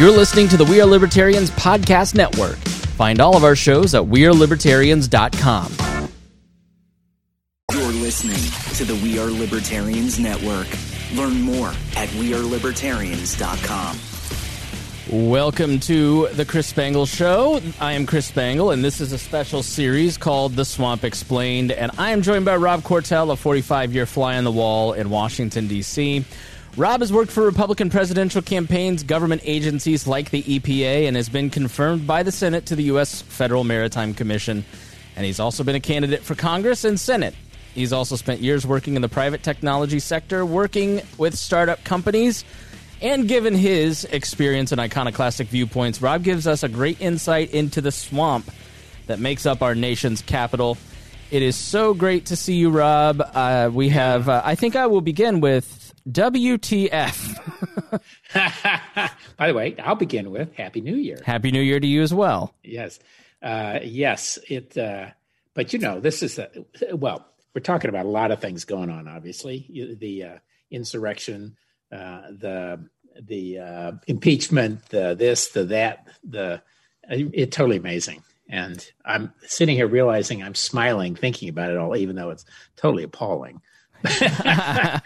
You're listening to the We Are Libertarians Podcast Network. Find all of our shows at WeareLibertarians.com. You're listening to the We Are Libertarians Network. Learn more at WeareLibertarians.com. Welcome to the Chris Spangle Show. I am Chris Spangle, and this is a special series called The Swamp Explained. And I am joined by Rob Quartel, a 45 year fly on the wall in Washington, D.C. Rob has worked for Republican presidential campaigns, government agencies like the EPA, and has been confirmed by the Senate to the U.S. Federal Maritime Commission. And he's also been a candidate for Congress and Senate. He's also spent years working in the private technology sector, working with startup companies. And given his experience and iconoclastic viewpoints, Rob gives us a great insight into the swamp that makes up our nation's capital. It is so great to see you, Rob. Uh, we have, uh, I think I will begin with WTF. By the way, I'll begin with Happy New Year. Happy New Year to you as well. Yes. Uh, yes. It, uh, but you know, this is, a, well, we're talking about a lot of things going on, obviously. The uh, insurrection, uh, the, the uh, impeachment, the this, the that, the, it's totally amazing. And I'm sitting here realizing I'm smiling thinking about it all, even though it's totally appalling. I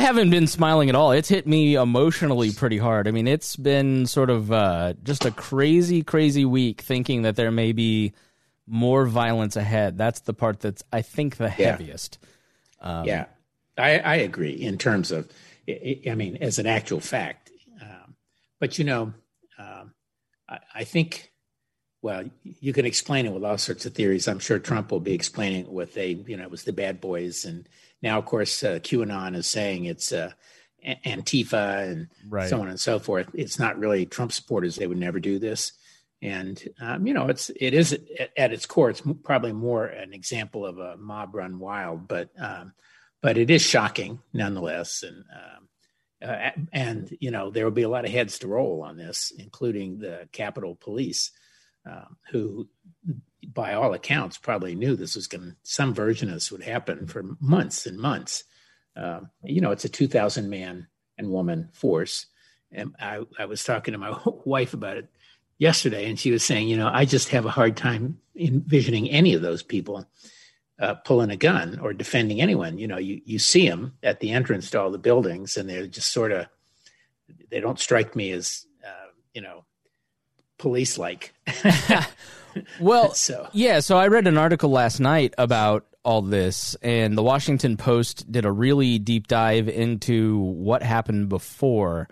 haven't been smiling at all. It's hit me emotionally pretty hard. I mean, it's been sort of uh, just a crazy, crazy week thinking that there may be more violence ahead. That's the part that's, I think, the heaviest. Yeah, um, yeah. I, I, agree in terms of, I mean, as an actual fact. Um, but, you know, um, I, I think well, you can explain it with all sorts of theories. I'm sure Trump will be explaining it with a, you know, it was the bad boys. And now, of course, uh, QAnon is saying it's uh, Antifa and right. so on and so forth. It's not really Trump supporters. They would never do this. And, um, you know, it's, it is at its core, it's probably more an example of a mob run wild, but, um, but it is shocking nonetheless. And, um, uh, and, you know, there will be a lot of heads to roll on this, including the Capitol Police um, who, by all accounts, probably knew this was going to, some version of this would happen for months and months. Um, you know, it's a 2,000 man and woman force. And I, I was talking to my wife about it yesterday, and she was saying, you know, I just have a hard time envisioning any of those people uh, pulling a gun or defending anyone. You know, you, you see them at the entrance to all the buildings, and they're just sort of, they don't strike me as, uh, you know, police like. well, so yeah, so I read an article last night about all this, and the Washington Post did a really deep dive into what happened before.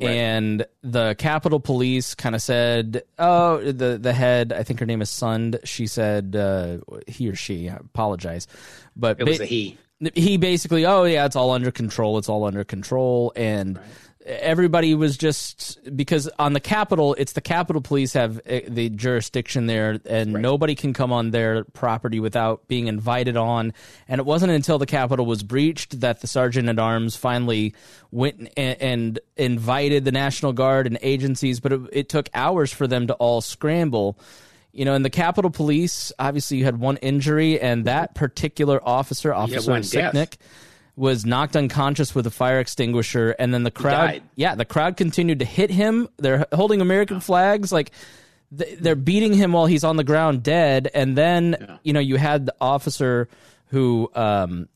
Right. And the Capitol Police kind of said, "Oh, the the head, I think her name is Sund. She said uh, he or she. I apologize, but it was ba- a he. He basically, oh yeah, it's all under control. It's all under control, and." Right everybody was just because on the Capitol, it's the Capitol Police have eh, the jurisdiction there, and right. nobody can come on their property without being invited on. And it wasn't until the Capitol was breached that the Sergeant at Arms finally went and, and invited the National Guard and agencies, but it, it took hours for them to all scramble you know, in the Capitol Police, obviously you had one injury, and that particular officer, Officer Sicknick, was knocked unconscious with a fire extinguisher, and then the crowd, yeah, the crowd continued to hit him. They're holding American flags, like they're beating him while he's on the ground dead. And then yeah. you know you had the officer who, um,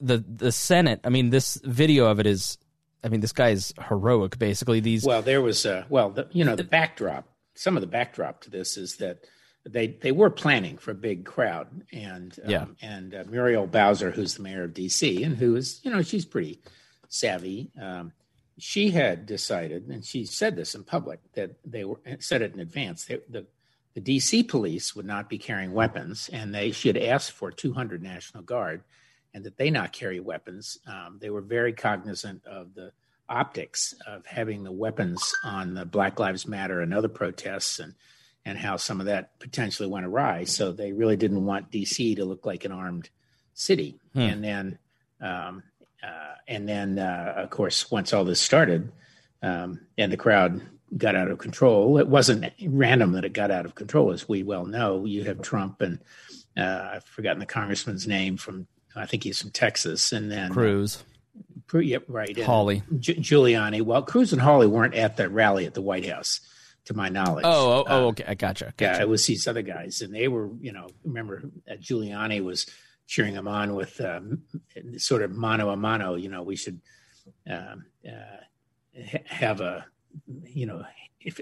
the the Senate. I mean, this video of it is, I mean, this guy is heroic. Basically, these. Well, there was, uh, well, the, you know, the backdrop. Some of the backdrop to this is that they they were planning for a big crowd, and um, yeah. and uh, Muriel Bowser, who's the mayor of D.C. and who is you know she's pretty savvy. Um, she had decided, and she said this in public, that they were said it in advance. They, the the D.C. police would not be carrying weapons, and they she had asked for 200 National Guard, and that they not carry weapons. Um, they were very cognizant of the optics of having the weapons on the Black Lives Matter and other protests, and and how some of that potentially went awry. So they really didn't want DC to look like an armed city. Hmm. And then, um, uh, and then, uh, of course, once all this started, um, and the crowd got out of control, it wasn't random that it got out of control, as we well know. You have Trump and uh, I've forgotten the congressman's name from, I think he's from Texas, and then Cruz. Yep, right. Hawley. Gi- Giuliani. Well, Cruz and Hawley weren't at that rally at the White House, to my knowledge. Oh, oh, oh Uh, okay. I gotcha. yeah, it was these other guys, and they were, you know, remember uh, Giuliani was cheering him on with um, sort of mano a mano. You know, we should um, uh, have a, you know,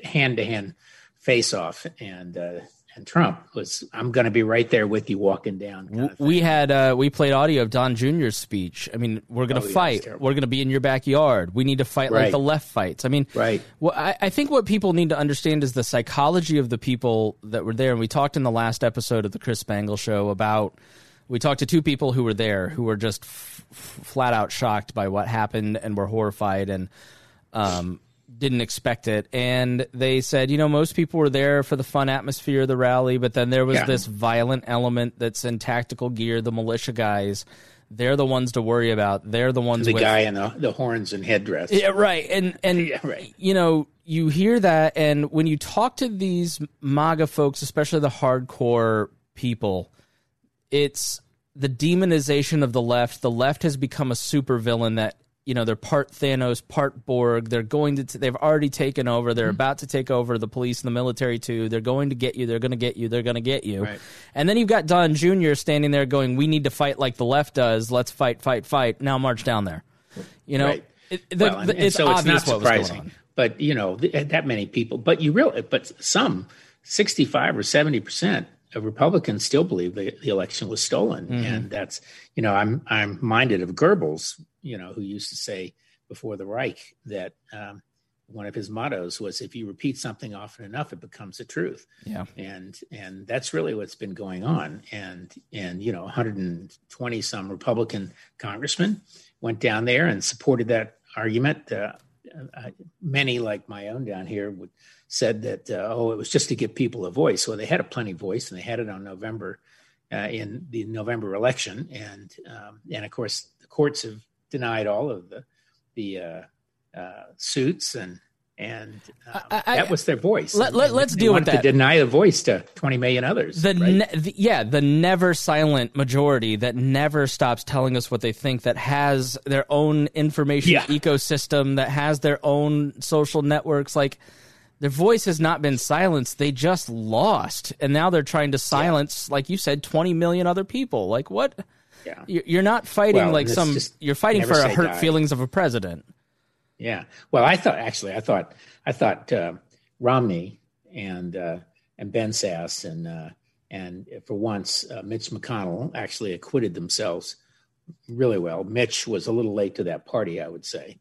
hand to hand face off, and uh, and Trump was, I'm going to be right there with you, walking down. we had uh, we played audio of Don Jr.'s speech. I mean, we're gonna Oh, fight. terrible. We're gonna be in your backyard. We need to fight like the left fights. I mean, Right. Well, I, I think what people need to understand is the psychology of the people that were there. And we talked in the last episode of the Chris Spangle show about. We talked to two people who were there who were just f- f- flat out shocked by what happened and were horrified and um, didn't expect it. And they said, you know, most people were there for the fun atmosphere of the rally, but then there was Yeah. this violent element that's in tactical gear, the militia guys. They're the ones to worry about. They're the ones the with guy in the, the horns and headdress. yeah, right. And and Yeah, right. you know, you hear that and when you talk to these MAGA folks, especially the hardcore people, it's the demonization of the left. The left has become a supervillain that you know they're part Thanos, part Borg. They're going to. T- they've already taken over. They're about to take over the police and the military too. They're going to get you. They're going to get you. They're going to get you. Right. And then you've got Don Jr. standing there going, "We need to fight like the left does. Let's fight, fight, fight." Now march down there. You know, Right. it, the, well, and, the- and it's so it's not what was going surprising. But you know th- that many people. But you really, but some sixty-five or seventy percent of Republicans still believe the, the election was stolen, Mm-hmm. and that's you know I'm I'm minded of Goebbels, you know, who used to say before the Reich that um, one of his mottos was if you repeat something often enough, it becomes a truth. Yeah. and and that's really what's been going on. And and you know 120 some republican congressmen went down there and supported that argument. Uh, uh, many like my own down here would said that uh, oh it was just to give people a voice. Well they had a plenty voice and they had it on november uh, in the november election. And um, and of course the courts have denied all of the the uh, uh, suits and and um, I- I- that was their voice. Let- And- let- and let's they deal with that. To deny the voice to 20 million others. The, right? ne- the yeah, the never silent majority that never stops telling us what they think, that has their own information Yeah. ecosystem, that has their own social networks. Like their voice has not been silenced; they just lost, and now they're trying to silence, like you said, twenty million other people. Like what? Yeah. You- You're not fighting Well, like some. You're fighting for say hurt die. feelings of a president. Yeah. Well, I thought actually, I thought I thought uh, Romney and uh, and Ben Sasse and uh, and for once uh, Mitch McConnell actually acquitted themselves really well. Mitch was a little late to that party, I would say,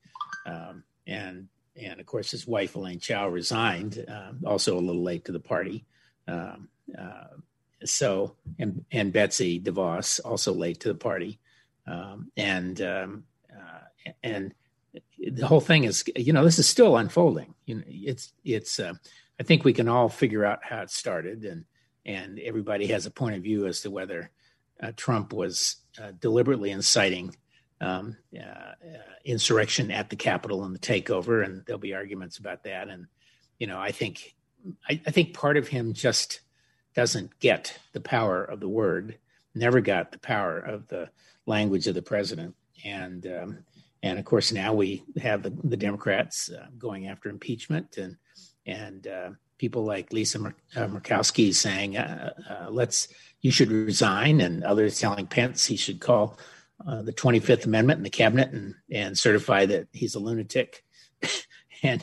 um, and and of course his wife Elaine Chao resigned, um, also a little late to the party. Um, uh, so and and Betsy DeVos also late to the party, um, and um, uh, and the whole thing is you know this is still unfolding. You know it's it's uh, i think we can all figure out how it started and and everybody has a point of view as to whether uh, trump was uh, deliberately inciting um, uh, uh, insurrection at the capitol and the takeover and there'll be arguments about that. And you know i think I, I think part of him just doesn't get the power of the word never got the power of the language of the president. And um, and of course now we have the, the Democrats uh, going after impeachment and and uh, people like Lisa Mur- uh, Murkowski saying uh, uh, let's you should resign. And others telling Pence he should call uh, the 25th Amendment in the cabinet and and certify that he's a lunatic. And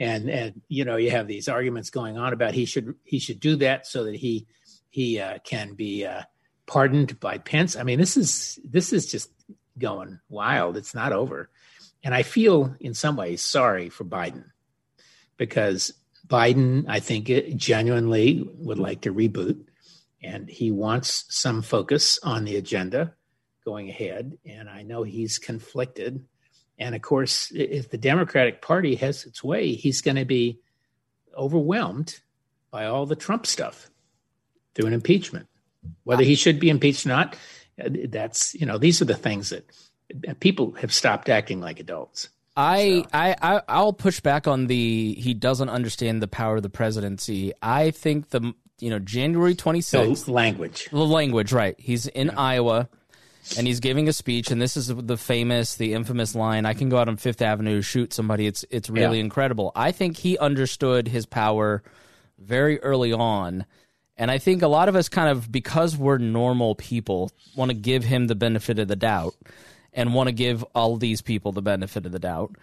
and and you know you have these arguments going on about he should he should do that so that he he uh, can be uh, pardoned by Pence. I mean this is this is just going wild. It's not over. And I feel in some ways sorry for Biden because Biden, I think, it genuinely would like to reboot and he wants some focus on the agenda going ahead. And I know he's conflicted. And of course, if the Democratic Party has its way, he's going to be overwhelmed by all the Trump stuff through an impeachment. Whether he should be impeached or not, that's you know these are the things that people have stopped acting like adults. I, I, I, I'll push back on the he doesn't understand the power of the presidency. I think the you know January twenty So sixth, language, the language, right? He's in Iowa. And he's giving a speech, and this is the famous, the infamous line: "I can go out on Fifth Avenue, shoot somebody. It's it's really Yeah. incredible." I think he understood his power very early on. And I think a lot of us kind of, because we're normal people, want to give him the benefit of the doubt and want to give all these people the benefit of the doubt.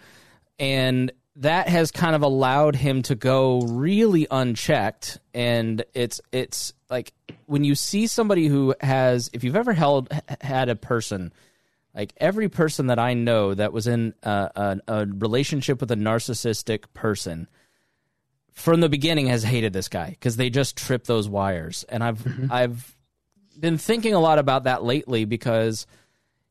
And that has kind of allowed him to go really unchecked. And it's, it's like when you see somebody who has, if you've ever held, had a person, like every person that I know that was in a, a, a relationship with a narcissistic person, from the beginning has hated this guy because they just trip those wires. And I've mm-hmm. I've been thinking a lot about that lately because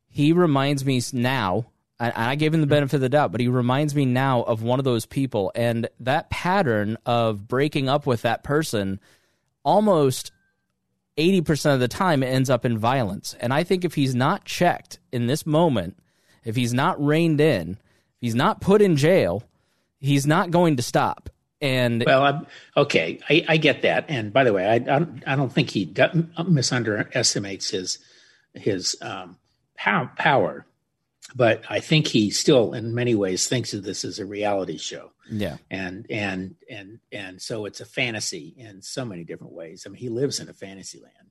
he reminds me now. And I gave him the benefit of the doubt, but he reminds me now of one of those people, and that pattern of breaking up with that person, almost eighty percent of the time, ends up in violence. And I think if he's not checked in this moment, if he's not reined in, if he's not put in jail, he's not going to stop. And Well, I'm, okay, I, I get that. And by the way, I, I, don't, don't think he do- misunderestimates his his um, pow- power, but I think he still, in many ways, thinks of this as a reality show. yeah, and and and and so it's a fantasy in so many different ways. I mean, he lives in a fantasy land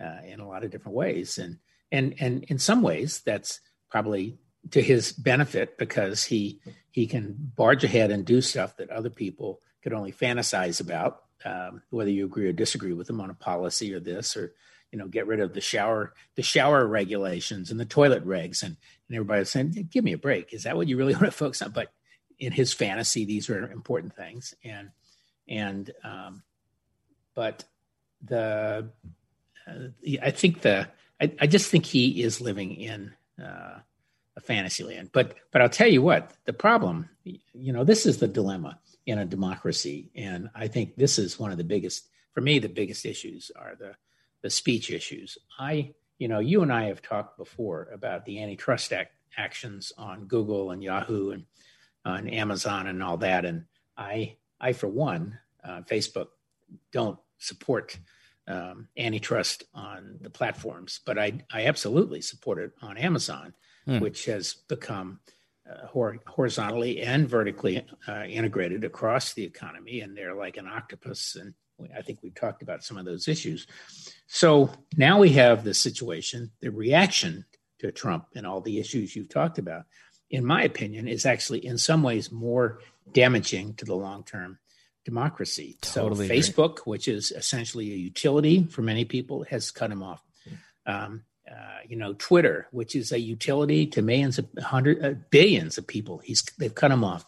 uh, in a lot of different ways, and and and in some ways that's probably to his benefit because he he can barge ahead and do stuff that other people could only fantasize about. Um, whether you agree or disagree with him on a policy or this or you know get rid of the shower the shower regulations and the toilet regs and and everybody's saying give me a break. Is that what you really want to focus on? But in his fantasy these are important things. And and um but the uh, i think the I, I just think he is living in uh a fantasy land. But but i'll tell you what the problem you know this is the dilemma in a democracy. And i think this is one of the biggest for me the biggest issues are the the speech issues. I you know you and i have talked before about the antitrust act actions on google and yahoo and on Amazon and all that. And I, I for one, uh, Facebook don't support um, antitrust on the platforms, but I, I absolutely support it on Amazon, Hmm. which has become uh, hor- horizontally and vertically uh, integrated across the economy, and they're like an octopus. And I think we've talked about some of those issues. So now we have the situation, the reaction to Trump and all the issues you've talked about in my opinion, is actually in some ways more damaging to the long term democracy. Totally so, agree. Facebook, which is essentially a utility for many people, has cut him off. Um, uh, you know, Twitter, which is a utility to millions of hundred uh, billions of people, he's they've cut him off.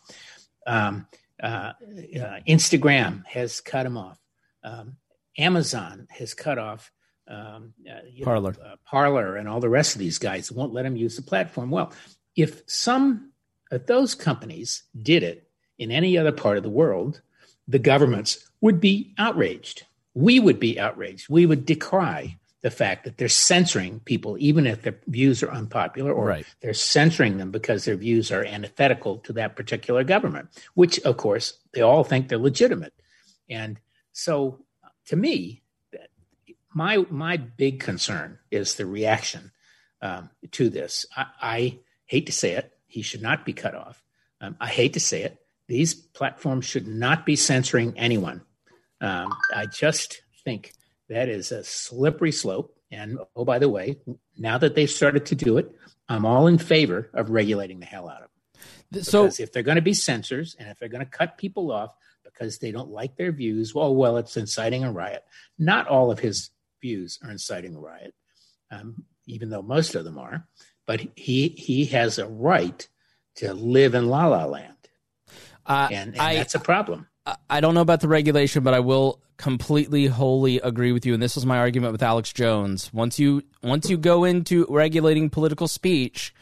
Um, uh, uh, Instagram has cut him off. Um, Amazon has cut off um, uh, know, Parler. uh, Parler, and all the rest of these guys won't let them use the platform. Well, if some of those companies did it in any other part of the world, the governments would be outraged. We would be outraged. We would decry the fact that they're censoring people, even if their views are unpopular, or Right. they're censoring them because their views are antithetical to that particular government, which, of course, they all think they're legitimate. And so, to me, my my big concern is the reaction um, to this. I, I hate to say it, he should not be cut off. Um, I hate to say it, these platforms should not be censoring anyone. Um, I just think that is a slippery slope. And oh, by the way, now that they've started to do it, I'm all in favor of regulating the hell out of them. so Because if they're going to be censors and if they're going to cut people off because they don't like their views, well, well, it's inciting a riot. Not all of his views are inciting a riot, um, even though most of them are. But he he has a right to live in La La Land, uh, and, and I, that's a problem. I- I don't know about the regulation, but I will completely, wholly agree with you. And this was my argument with Alex Jones. Once you once you go into regulating political speech,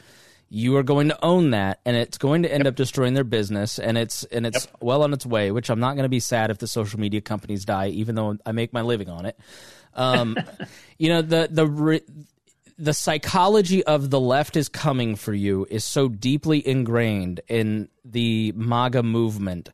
you are going to own that, and it's going to end up destroying their business. And it's and it's well on its way. Which I'm not going to be sad if the social media companies die, even though I make my living on it. Um, you know the the. Re- the psychology of the left is coming for you is so deeply ingrained in the MAGA movement.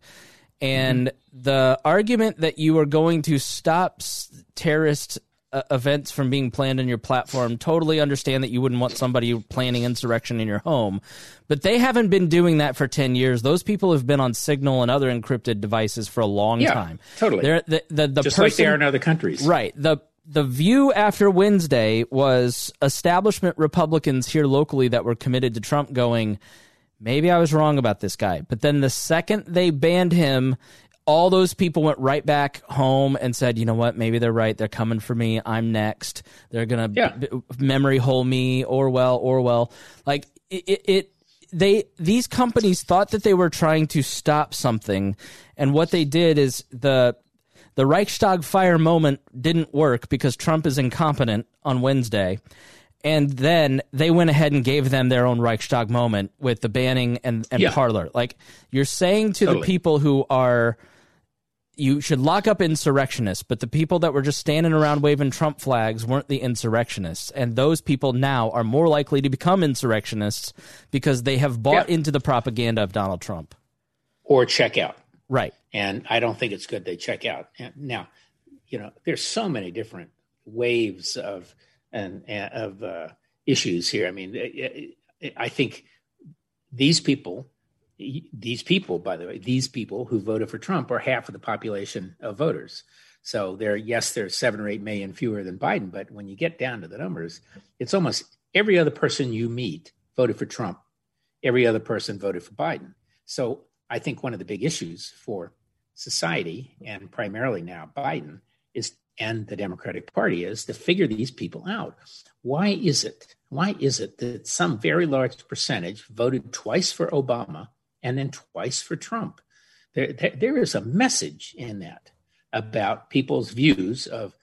And the argument that you are going to stop s- terrorist uh, events from being planned on your platform. Totally understand that you wouldn't want somebody planning insurrection in your home, but they haven't been doing that for ten years. Those people have been on Signal and other encrypted devices for a long Yeah, time. totally. They're, the the, the Just person, like they are in other countries. Right. The the view after Wednesday was establishment Republicans here locally that were committed to Trump going, maybe I was wrong about this guy. But then the second they banned him, all those people went right back home and said, you know what, maybe they're right. They're coming for me. I'm next. They're going to Yeah. b- memory hole me, Orwell, Orwell. Like it, it, it they these companies thought that they were trying to stop something and what they did is the the Reichstag fire moment didn't work because Trump is incompetent on Wednesday. And then they went ahead and gave them their own Reichstag moment with the banning and, and Yeah. Parler. Like you're saying to Totally. the people who are you should lock up insurrectionists, but the people that were just standing around waving Trump flags weren't the insurrectionists. And those people now are more likely to become insurrectionists because they have bought Yeah. into the propaganda of Donald Trump. Or check out. Right. and I don't think it's good they check out. Now, you know, there's so many different waves of and, and of uh, issues here. I mean, I- think these people, these people, by the way, these people who voted for Trump are half of the population of voters. So there, yes, there's seven or eight million fewer than Biden, but when you get down to the numbers, it's almost every other person you meet voted for Trump. Every other person voted for Biden. So I think one of the big issues for society and primarily now Biden is and the Democratic Party is to figure these people out. Why is it? Why is it that some very large percentage voted twice for Obama and then twice for Trump? There, there, there is a message in that about people's views of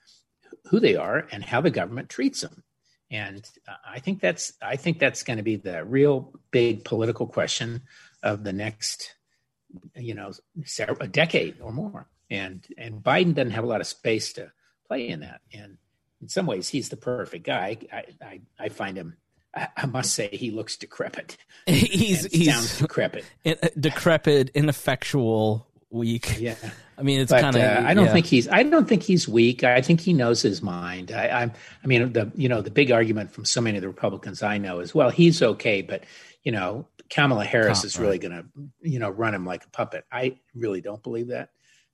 who they are and how the government treats them. And uh, I think that's I think that's going to be the real big political question of the next you know a decade or more and and biden doesn't have a lot of space to play in that and in some ways he's the perfect guy i i, I find him I, I must say he looks decrepit he's he's sounds decrepit in- decrepit, ineffectual, weak. yeah I mean, it's kind of. uh, I don't think he's. I don't think he's weak. I think he knows his mind. I, I'm. I mean, the you know the big argument from so many of the Republicans I know is, well, he's okay, but you know, Kamala Harris Com- is really going to you know run him like a puppet. I really don't believe that,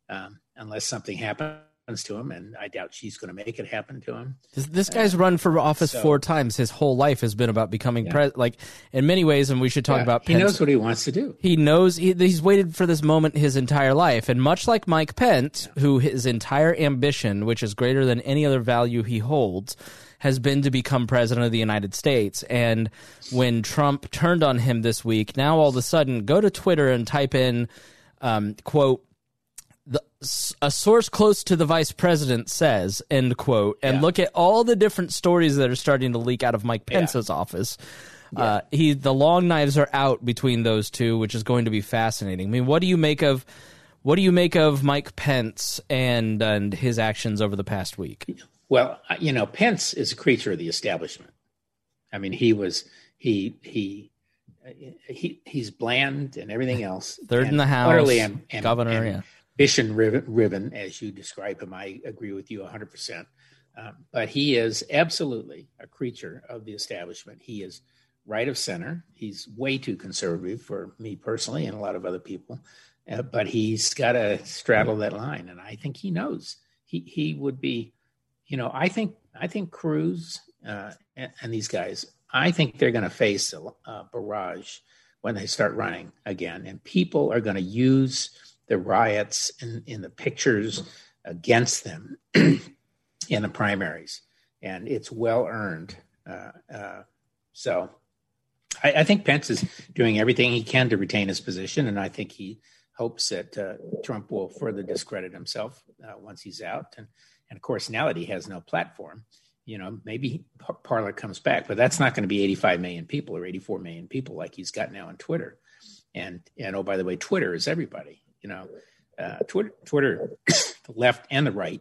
um, unless something happens to him, and I doubt she's going to make it happen to him. This, this guy's run for office so- four times. His whole life has been about becoming pres. Like in many ways, and we should talk Yeah, about. he knows what he wants to do. He knows he, he's waited for this moment his entire life, and much like Mike Pence, who his entire ambition, which is greater than any other value he holds, has been to become president of the United States. And when Trump turned on him this week, now all of a sudden, go to Twitter and type in, um, "quote." The, a source close to the vice president says, end quote, and Yeah. look at all the different stories that are starting to leak out of Mike Pence's office. Uh, he the long knives are out between those two, which is going to be fascinating. I mean, what do you make of what do you make of Mike Pence and and his actions over the past week? Well, you know, Pence is a creature of the establishment. I mean, he was he he he he's bland and everything else. Third in the House, utterly governor, yeah. Riven, riven, as you describe him. I agree with you hundred percent. Um, but he is absolutely a creature of the establishment. He is right of center. He's way too conservative for me personally and a lot of other people. Uh, but he's got to straddle that line, and I think he knows. He he would be, you know, I think I think Cruz uh, and, and these guys. I think they're going to face a, a barrage when they start running again, and people are going to use the riots in, in the pictures against them in the primaries, and it's well earned. Uh, uh, so I, I think Pence is doing everything he can to retain his position, and I think he hopes that uh, Trump will further discredit himself uh, once he's out. And, and of course, now that he has no platform, you know, maybe Par- Parler comes back, but that's not going to be 85 million people or 84 million people like he's got now on Twitter. And and oh, by the way, Twitter is everybody. You know, uh, Twitter, Twitter, the left and the right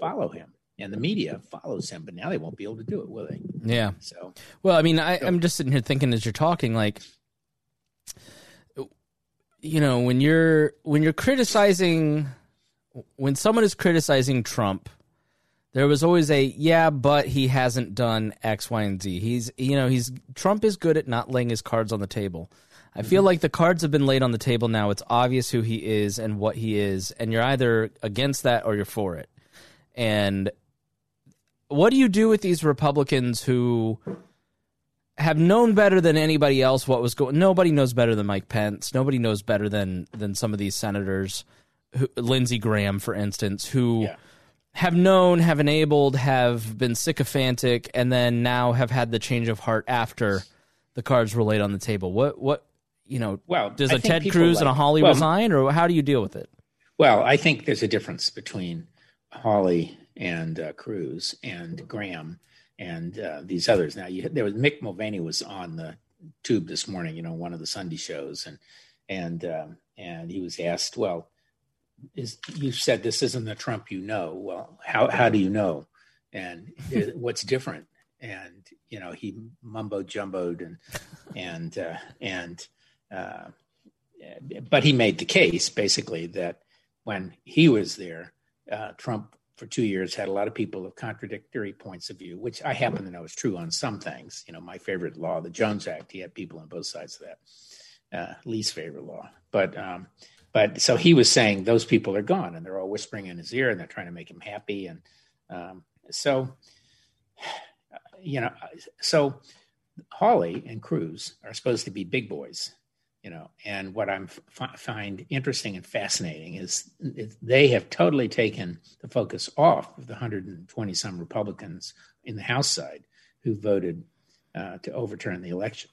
follow him, and the media follows him. But now they won't be able to do it, will they? Yeah. So Well, I mean, I, I'm just sitting here thinking as you're talking, like, you know, when you're when you're criticizing, when someone is criticizing Trump, there was always a yeah, but he hasn't done X, Y, and Z. He's you know he's Trump is good at not laying his cards on the table. I feel mm-hmm. like the cards have been laid on the table now. It's obvious who he is and what he is, and you're either against that or you're for it. And what do you do with these Republicans who have known better than anybody else what was going? Nobody knows better than Mike Pence. Nobody knows better than than some of these senators, who, Lindsey Graham, for instance, who. Yeah. Have known, have enabled, have been sycophantic, and then now have had the change of heart after the cards were laid on the table. What what you know, Well, does I a Ted Cruz and a Hawley well, resign, or how do you deal with it? Well, I think there's a difference between Hawley and uh, Cruz and Graham and uh, these others. Now, you, there was Mick Mulvaney was on the tube this morning, you know, one of the Sunday shows, and and um, and he was asked, "Well, is you said this isn't the Trump you know? Well, how how do you know? And what's different?" And you know, he mumbo jumboed and and uh, and. Uh, but he made the case basically that when he was there, uh, Trump for two years had a lot of people of contradictory points of view, which I happen to know is true on some things. You know, my favorite law, the Jones Act, he had people on both sides of that. Uh, least favorite law, but um, but so he was saying those people are gone, and they're all whispering in his ear, and they're trying to make him happy, and um, so you know, so Hawley and Cruz are supposed to be big boys, you know and what i'm f- find interesting and fascinating is, is they have totally taken the focus off of the 120 some republicans in the house side who voted uh, to overturn the election.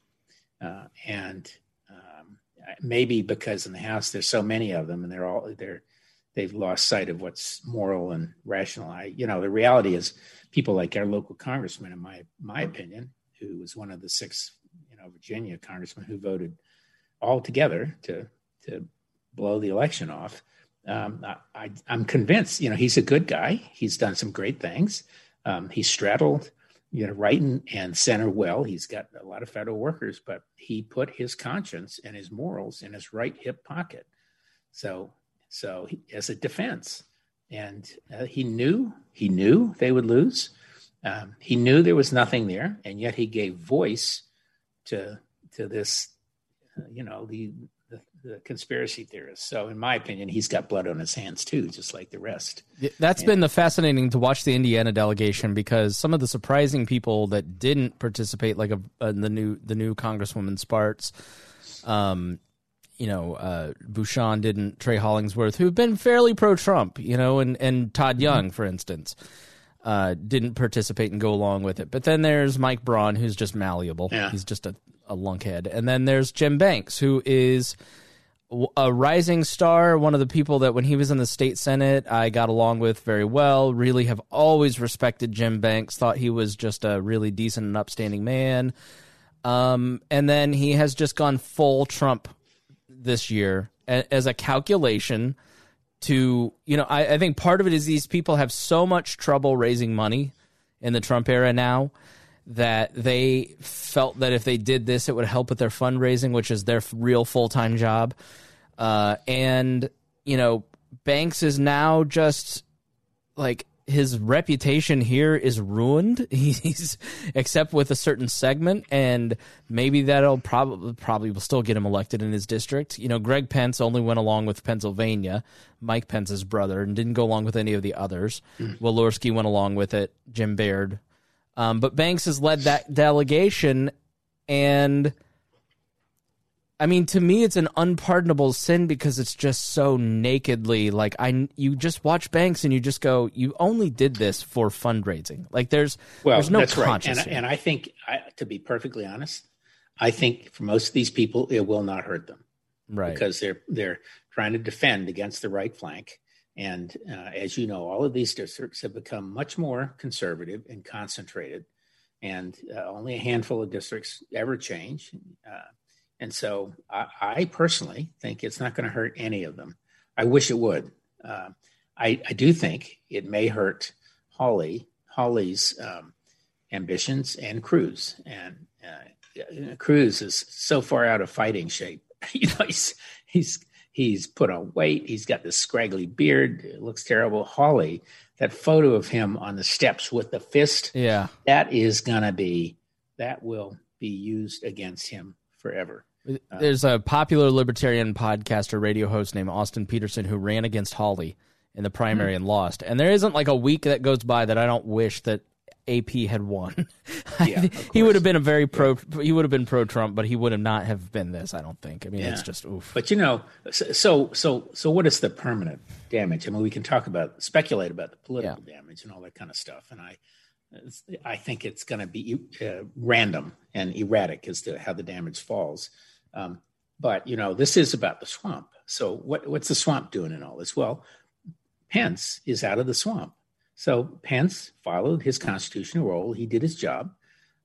Uh, and um, maybe because in the house there's so many of them and they're all they're they've lost sight of what's moral and rational. I you know the reality is people like our local congressman in my my opinion who was one of the six you know virginia congressmen who voted all together to to blow the election off. Um, I, am convinced, you know, he's a good guy. He's done some great things. Um, he straddled, you know, right and, and center well. He's got a lot of federal workers, but he put his conscience and his morals in his right hip pocket. So, so he, as a defense, and uh, he knew he knew they would lose. Um, he knew there was nothing there, and yet he gave voice to to this you know the, the, the conspiracy theorists. So, in my opinion, he's got blood on his hands too, just like the rest. That's been the fascinating to watch the Indiana delegation because some of the surprising people that didn't participate, like a, uh, the new the new Congresswoman Spartz, um, you know, uh, Bucshon didn't, Trey Hollingsworth, who've been fairly pro Trump, you know, and and Todd Young, for instance. Uh, didn't participate and go along with it. But then there's Mike Braun, who's just malleable. Yeah. He's just a, a lunkhead. And then there's Jim Banks, who is a rising star, one of the people that when he was in the state senate, I got along with very well. Really have always respected Jim Banks. Thought he was just a really decent and upstanding man. Um, and then he has just gone full Trump this year as a calculation to you know I, I think part of it is these people have so much trouble raising money in the Trump era now that they felt that if they did this, it would help with their fundraising, which is their real full time job. Uh, and you know, Banks is now just like his reputation here is ruined. He's except with a certain segment, and maybe that'll probably probably will still get him elected in his district. You know, Greg Pence only went along with Pennsylvania, Mike Pence's brother, and didn't go along with any of the others. Walorski went along with it. Jim Baird, um, but Banks has led that delegation, and I mean, to me, it's an unpardonable sin because it's just so nakedly like I. You just watch Banks and you just go, you only did this for fundraising. Like there's Well, there's no that's right. And, and I think, I, to be perfectly honest, I think for most of these people, it will not hurt them right. because they're they're trying to defend against the right flank. And uh, as you know, all of these districts have become much more conservative and concentrated, and uh, only a handful of districts ever change. Uh, and so, I, I personally think it's not going to hurt any of them. I wish it would. Uh, I, I do think it may hurt Hawley, Hawley's um, ambitions and Cruz. And uh, Cruz is so far out of fighting shape. you know, he's he's He's put on weight. He's got this scraggly beard. It looks terrible. Hawley, that photo of him on the steps with the fist. Yeah. That is going to be, that will be used against him forever. There's a popular libertarian podcaster, radio host named Austin Petersen who ran against Hawley in the primary mm-hmm. and lost. And there isn't like a week that goes by that I don't wish that AP had won. Yeah, he would have been a very pro. Yeah. He would have been pro Trump, but he would have not have been this. I don't think. I mean, yeah. it's just oof. But you know, so so so what is the permanent damage? I mean, we can talk about speculate about the political damage and all that kind of stuff, and I. I think it's going to be uh, random and erratic as to how the damage falls. Um, but you know, this is about the swamp. So what, what's the swamp doing in all this? Well, Pence is out of the swamp. So Pence followed his constitutional role. He did his job.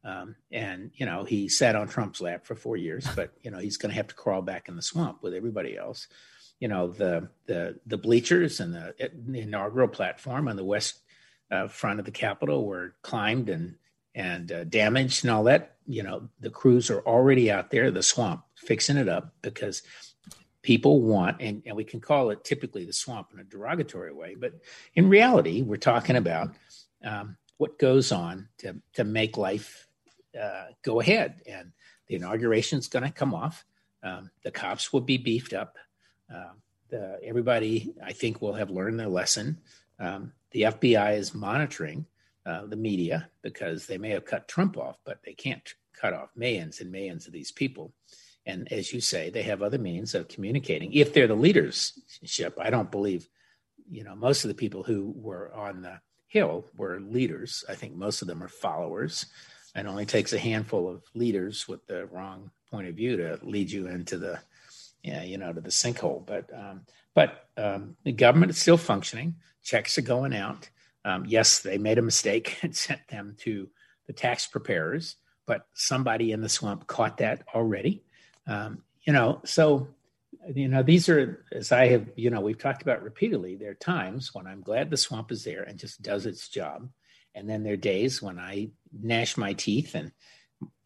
Um, and, you know, he sat on Trump's lap for four years, but, you know, he's going to have to crawl back in the swamp with everybody else. You know, the, the, the bleachers and the, the inaugural platform on the west uh, front of the Capitol were climbed and, and uh, damaged and all that. You know, the crews are already out there, the swamp, fixing it up because people want, and, and we can call it typically the swamp in a derogatory way, but in reality, we're talking about um, what goes on to, to make life uh, go ahead. And the inauguration is going to come off. Um, the cops will be beefed up. Uh, the, everybody, I think, will have learned their lesson. Um, the FBI is monitoring uh, the media because they may have cut Trump off, but they can't cut off millions and millions of these people. And as you say, they have other means of communicating. If they're the leadership, I don't believe, you know, most of the people who were on the Hill were leaders. I think most of them are followers. And only takes a handful of leaders with the wrong point of view to lead you into the, yeah, you know, to the sinkhole. But um, but um, the government is still functioning. Checks are going out. Um, yes, they made a mistake and sent them to the tax preparers, but somebody in the swamp caught that already. Um, you know, so you know these are as I have you know we've talked about repeatedly. There are times when I'm glad the swamp is there and just does its job, and then there are days when I gnash my teeth and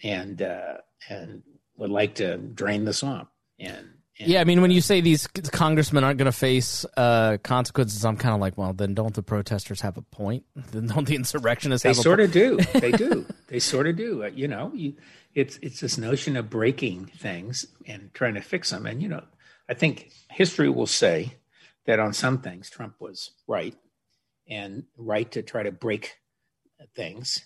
and uh, and would like to drain the swamp. And, and yeah, I mean, when you say these congressmen aren't going to face uh, consequences, I'm kind of like, well, then don't the protesters have a point? Then don't the insurrectionists? Have a point. They sort of do. They do. they sort of do. Uh, you know, you it's it's this notion of breaking things and trying to fix them. And you know, I think history will say that on some things Trump was right and right to try to break things,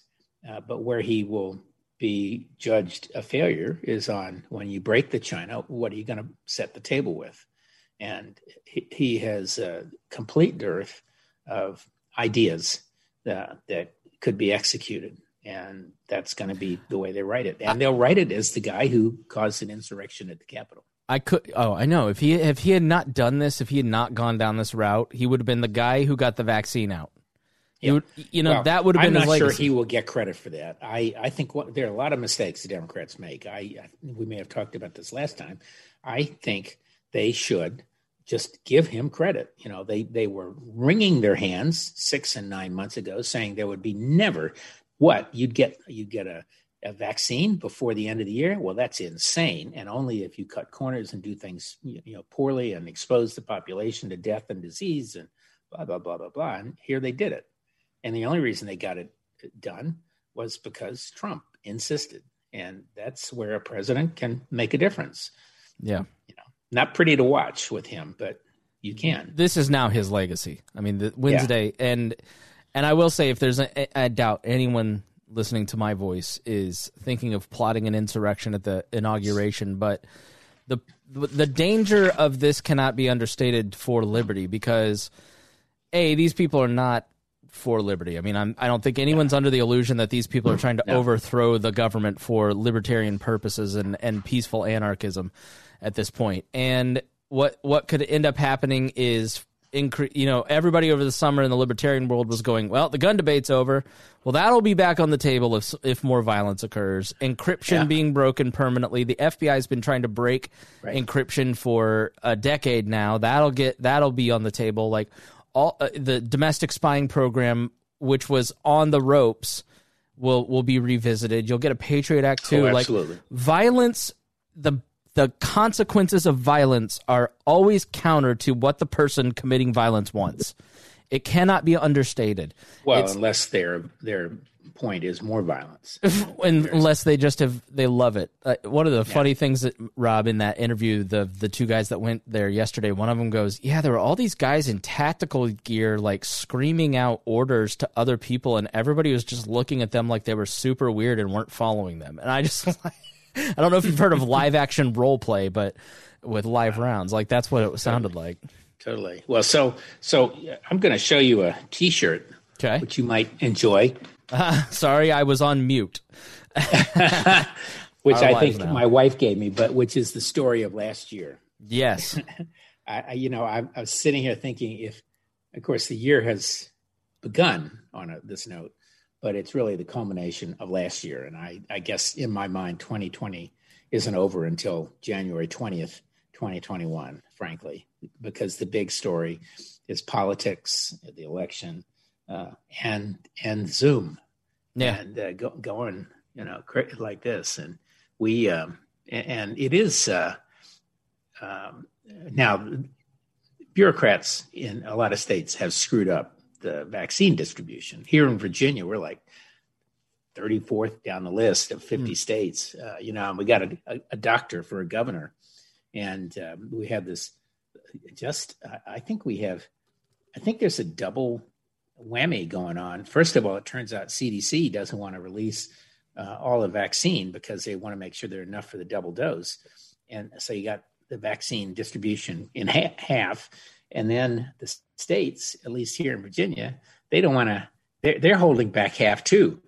uh, but where he will be judged a failure is on when you break the china. What are you going to set the table with? And he, he has a complete dearth of ideas uh, that could be executed and that's going to be the way they write it. And they'll write it as the guy who caused an insurrection at the Capitol. I could. Oh, I know. If he if he had not done this, if he had not gone down this route, he would have been the guy who got the vaccine out. Yeah. Would, you know, well, that would have been. I'm not sure he will get credit for that. I I think what, there are a lot of mistakes the Democrats make. I, I we may have talked about this last time. I think they should just give him credit. You know, they they were wringing their hands six and nine months ago, saying there would be never what you'd get you'd get a, a vaccine before the end of the year well that's insane and only if you cut corners and do things you know poorly and expose the population to death and disease and blah blah blah blah blah and here they did it and the only reason they got it done was because trump insisted. And that's where a president can make a difference. Yeah. You know not pretty to watch with him but you can. This is now his legacy. I mean the wednesday yeah. and and I will say, if there's a, a doubt, anyone listening to my voice is thinking of plotting an insurrection at the inauguration, but the the danger of this cannot be understated for liberty because a these people are not for liberty. I mean, I'm, I do not think anyone's under the illusion that these people are trying to no. overthrow the government for libertarian purposes and, and peaceful anarchism at this point. And what what could end up happening is increase you know everybody over the summer in the libertarian world was going well the gun debate's over well that'll be back on the table if if more violence occurs encryption yeah. being broken permanently the FBI's been trying to break right. encryption for a decade now that'll get that'll be on the table like all uh, the domestic spying program which was on the ropes will will be revisited you'll get a patriot act too oh, like violence the the consequences of violence are always counter to what the person committing violence wants. It cannot be understated. Well, It's- unless their their point is more violence. unless they just have they love it. Uh, one of the funny things that Rob in that interview, the the two guys that went there yesterday, one of them goes, "Yeah, there were all these guys in tactical gear, like screaming out orders to other people, and everybody was just looking at them like they were super weird and weren't following them." And I just, I don't know if you've heard of live action role play, but with live rounds, like that's what it sounded like. totally. Well, so so I'm going to show you a T-shirt, Okay, which you might enjoy, sorry, I was on mute. which Our I think now. my wife gave me, but which is the story of last year. Yes, I, I you know, I, I was sitting here thinking if, of course, the year has begun on a, this note, but it's really the culmination of last year. And I, I guess in my mind, 2020 isn't over until January 20th, 2021, frankly, because the big story is politics, the election, uh, and and Zoom yeah, and uh, go, going, you know, like this. And we, um, and it is uh, um, now bureaucrats in a lot of states have screwed up the vaccine distribution. Here in Virginia, we're like 34th down the list of 50 states. Uh, you know, and we got a, a, a doctor for a governor, and um, we have this. Just, I- I think we have. I think there's a double whammy going on. First of all, it turns out CDC doesn't want to release uh, all the vaccine because they want to make sure they're enough for the double dose. And so you got the vaccine distribution in ha- half. And then the states, at least here in Virginia, they don't want to, they're, they're holding back half too,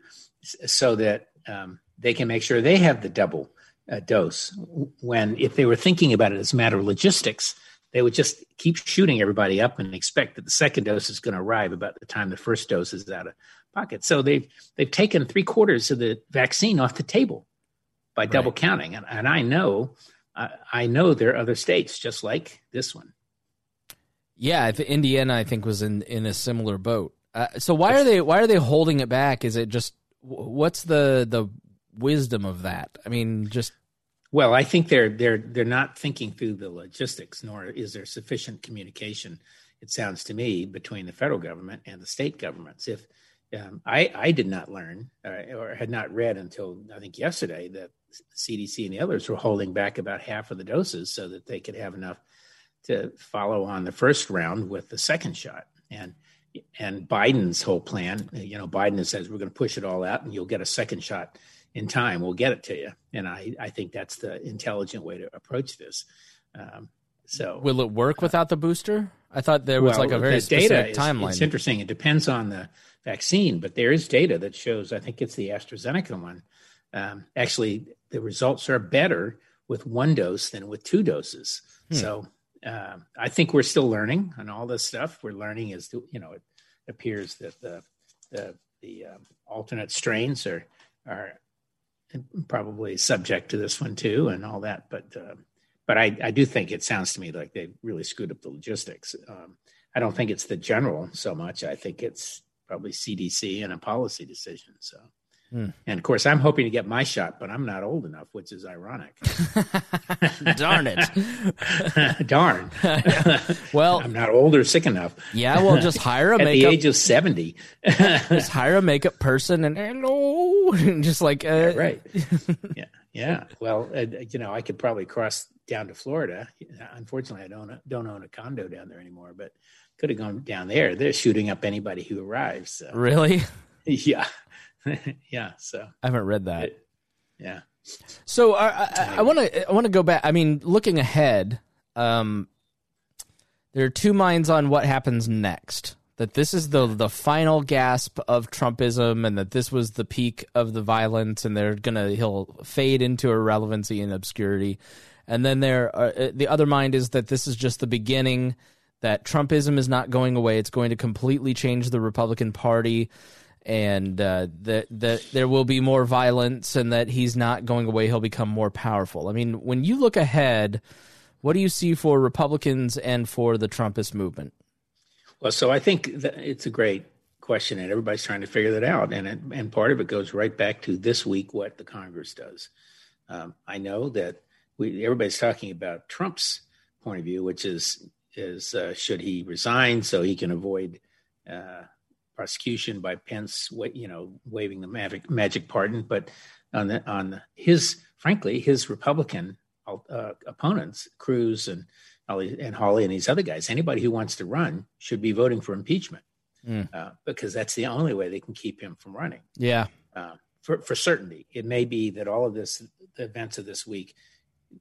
so that um, they can make sure they have the double uh, dose. When, if they were thinking about it as a matter of logistics, they would just keep shooting everybody up and expect that the second dose is going to arrive about the time the first dose is out of pocket. So they've they've taken three quarters of the vaccine off the table by double counting, and, and I know I I know there are other states just like this one. Yeah, Indiana, I think, was in in a similar boat. Uh, so why are they why are they holding it back? Is it just what's the the wisdom of that? I mean, just Well, I think they're they're they're not thinking through the logistics, nor is there sufficient communication. It sounds to me between the federal government and the state governments. If um, I I did not learn uh, or had not read until I think yesterday that CDC and the others were holding back about half of the doses so that they could have enough to follow on the first round with the second shot. And and Biden's whole plan, you know, Biden says we're going to push it all out, and you'll get a second shot in time. We'll get it to you. And I I think that's the intelligent way to approach this. Um, so will it work without the booster? I thought there was well, like a very specific is, timeline. It's interesting. It depends on the vaccine, but there is data that shows. I think it's the AstraZeneca one. Um, actually, the results are better with one dose than with two doses. Hmm. So um, I think we're still learning on all this stuff. We're learning is you know it appears that the the, the um, alternate strains are are probably subject to this one too, and all that. But uh, but I, I do think it sounds to me like they really screwed up the logistics. Um, I don't think it's the general so much. I think it's probably CDC and a policy decision. So, Hmm. and of course, I'm hoping to get my shot, but I'm not old enough, which is ironic. Darn it! Darn, Well, I'm not old or sick enough. yeah, well, just hire a makeup. At the age of seventy, just hire a makeup person and hello, just like uh, right? Yeah, yeah. Well, uh, you know, I could probably cross down to Florida. Unfortunately, I don't don't own a condo down there anymore, but could have gone down there. They're shooting up anybody who arrives. So. Really, Yeah, yeah. So I haven't read that. yeah, So uh, I want to I want to go back. I mean, looking ahead, um, there are two minds on what happens next. That this is the the final gasp of Trumpism, and that this was the peak of the violence, and they're gonna he'll fade into irrelevancy and obscurity. And then there, are, uh, the other mind is that this is just the beginning. That Trumpism is not going away; it's going to completely change the Republican Party and uh, that that there will be more violence, and that he's not going away. He'll become more powerful. I mean, when you look ahead, what do you see for Republicans and for the Trumpist movement? Well, so I think it's a great question, and everybody's trying to figure that out. And it, and part of it goes right back to this week what the Congress does. Um, I know that we everybody's talking about Trump's point of view, which is is uh, should he resign so he can avoid uh, prosecution by Pence, you know, waving the magic magic pardon. But on the, on his, frankly, his Republican uh, opponents, Cruz and and Hawley and these other guys, anybody who wants to run should be voting for impeachment mm. uh, because that's the only way they can keep him from running. Yeah, uh, for for certainty, it may be that all of this, the events of this week,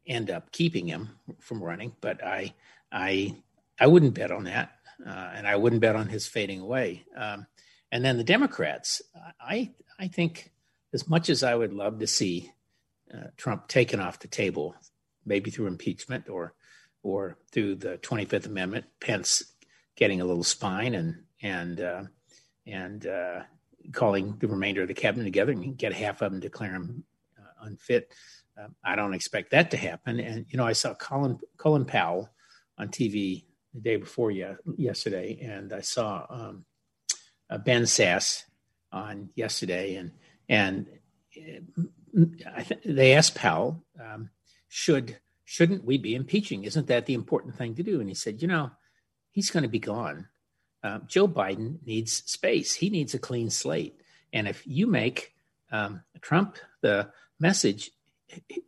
end up keeping him from running, but I I I wouldn't bet on that, uh, and I wouldn't bet on his fading away. Um, and then the Democrats, I I think as much as I would love to see uh, Trump taken off the table, maybe through impeachment or or through the 25th Amendment, Pence getting a little spine and and uh, and uh, calling the remainder of the cabinet together and get half of them declare him uh, unfit. Um, I don't expect that to happen. And you know, I saw Colin Colin Powell on TV the day before yeah, yesterday, and I saw um, uh, Ben Sasse on yesterday, and and uh, th- they asked Powell, um, should shouldn't we be impeaching? Isn't that the important thing to do? And he said, you know, he's going to be gone. Uh, Joe Biden needs space. He needs a clean slate. And if you make um, Trump the message,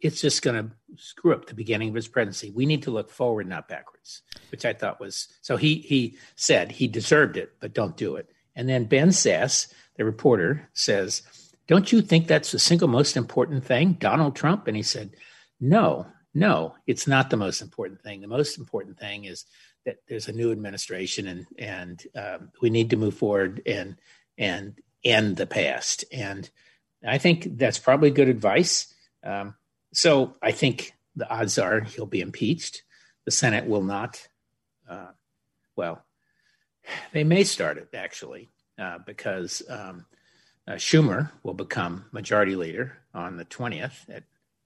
it's just going to screw up the beginning of his presidency. We need to look forward, not backwards, which I thought was so. He he said he deserved it, but don't do it. And then Ben Sasse, the reporter, says, Don't you think that's the single most important thing, Donald Trump? And he said, No, no, it's not the most important thing. The most important thing is that there's a new administration and and um, we need to move forward and and end the past. And I think that's probably good advice. Um, so I think the odds are he'll be impeached. The Senate will not. Uh, well, they may start it actually, uh, because um, uh, Schumer will become majority leader on the 20th. At,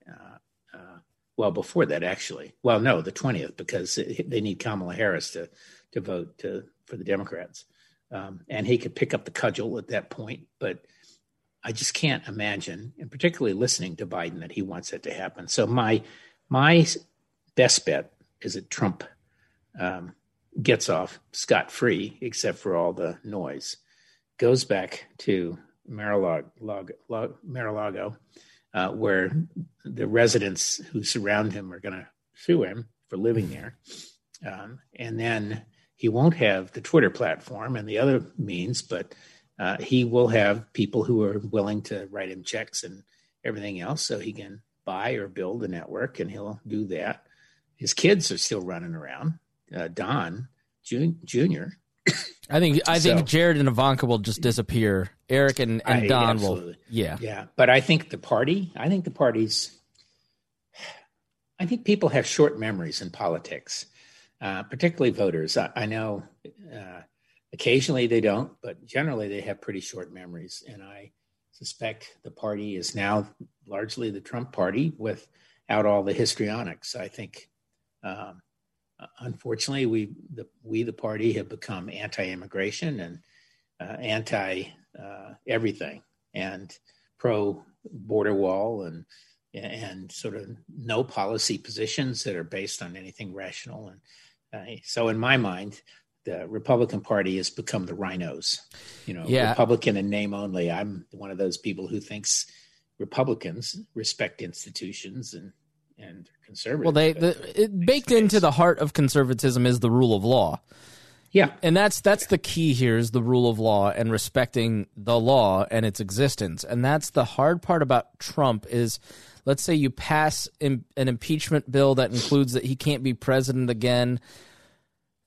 uh, uh, well, before that, actually. Well, no, the 20th, because it, they need Kamala Harris to, to vote to, for the Democrats. Um, and he could pick up the cudgel at that point. But I just can't imagine, and particularly listening to Biden, that he wants it to happen. So my my best bet is that Trump um, gets off scot free, except for all the noise, goes back to Mar-a-Lago, uh, where the residents who surround him are going to sue him for living there. Um, and then he won't have the Twitter platform and the other means, but uh, he will have people who are willing to write him checks and everything else so he can buy or build a network, and he'll do that. His kids are still running around uh, Don Jr. I think I think so, Jared and Ivanka will just disappear. Eric and, and I, Don absolutely. will. Yeah, yeah. But I think the party. I think the parties. I think people have short memories in politics, uh, particularly voters. I, I know uh, occasionally they don't, but generally they have pretty short memories. And I suspect the party is now largely the Trump party without all the histrionics. I think um, unfortunately, we the we the party have become anti-immigration and uh, anti uh, everything and pro border wall and and sort of no policy positions that are based on anything rational and uh, so in my mind the Republican Party has become the RINOs. you know, yeah. Republican in name only. I'm one of those people who thinks Republicans respect institutions and and conservative. Well, they the, it, baked into the heart of conservatism is the rule of law. Yeah, and that's that's the key here is the rule of law and respecting the law and its existence. And that's the hard part about Trump is, let's say you pass in, an impeachment bill that includes that he can't be president again.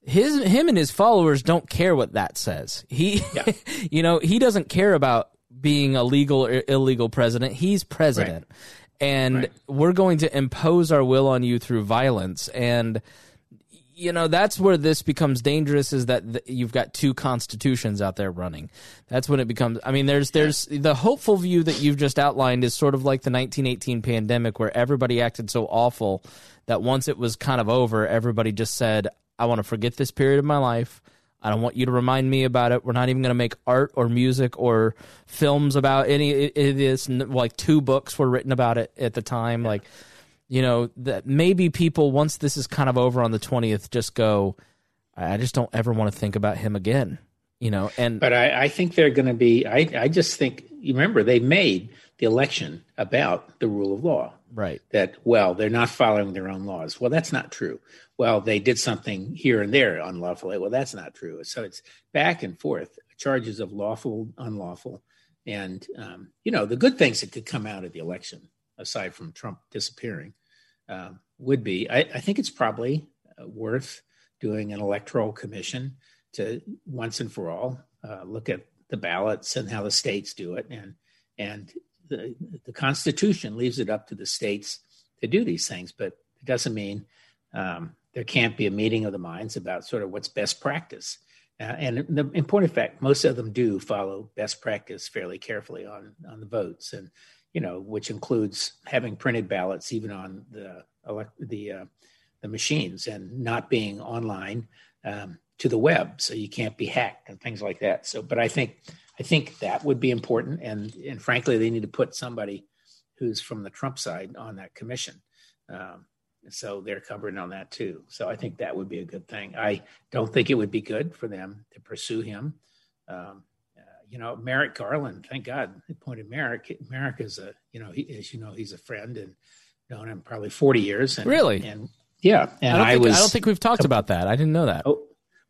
His him and his followers don't care what that says. He, yeah. you know, he doesn't care about being a legal or illegal president. He's president. Right and right. we're going to impose our will on you through violence and you know that's where this becomes dangerous is that th- you've got two constitutions out there running that's when it becomes i mean there's there's the hopeful view that you've just outlined is sort of like the 1918 pandemic where everybody acted so awful that once it was kind of over everybody just said i want to forget this period of my life I don't want you to remind me about it. We're not even going to make art or music or films about any. It is like two books were written about it at the time. Yeah. Like You know that maybe people once this is kind of over on the twentieth, just go. I just don't ever want to think about him again. You know, and but I, I think they're going to be. I I just think you remember they made the election about the rule of law. Right. That well, they're not following their own laws. Well, that's not true. Well, they did something here and there unlawfully. Well, that's not true. So it's back and forth charges of lawful, unlawful, and um, you know the good things that could come out of the election, aside from Trump disappearing, uh, would be. I, I, think it's probably uh, worth doing an electoral commission to once and for all uh, look at the ballots and how the states do it, and and the, the Constitution leaves it up to the states to do these things, but it doesn't mean um, there can't be a meeting of the minds about sort of what's best practice. Uh, and the important fact, most of them do follow best practice fairly carefully on on the votes, and you know, which includes having printed ballots even on the elect- the uh, the machines and not being online um, to the web, so you can't be hacked and things like that. So, but I think I think that would be important, and and frankly, they need to put somebody who's from the Trump side on that commission. Um, so they're covering on that too. So I think that would be a good thing. I don't think it would be good for them to pursue him. Um, uh, you know, Merrick Garland, thank God they appointed Merrick. Merrick is a, you know, he, as you know, he's a friend and known him probably 40 years. And, really? And yeah. And I, I think, was, I don't think we've talked about that. I didn't know that. Oh,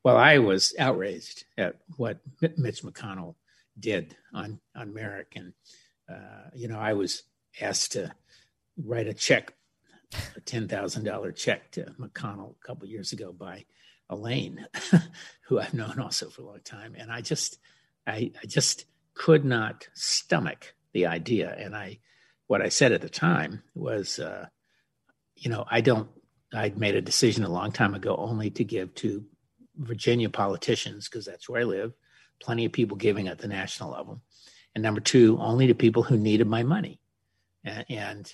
well, I was outraged at what Mitch McConnell did on, on Merrick. And, uh, you know, I was asked to write a check a ten thousand dollar check to McConnell a couple years ago by Elaine, who I've known also for a long time, and I just, I, I just could not stomach the idea. And I, what I said at the time was, uh, you know, I don't. I'd made a decision a long time ago only to give to Virginia politicians because that's where I live. Plenty of people giving at the national level, and number two, only to people who needed my money, and, and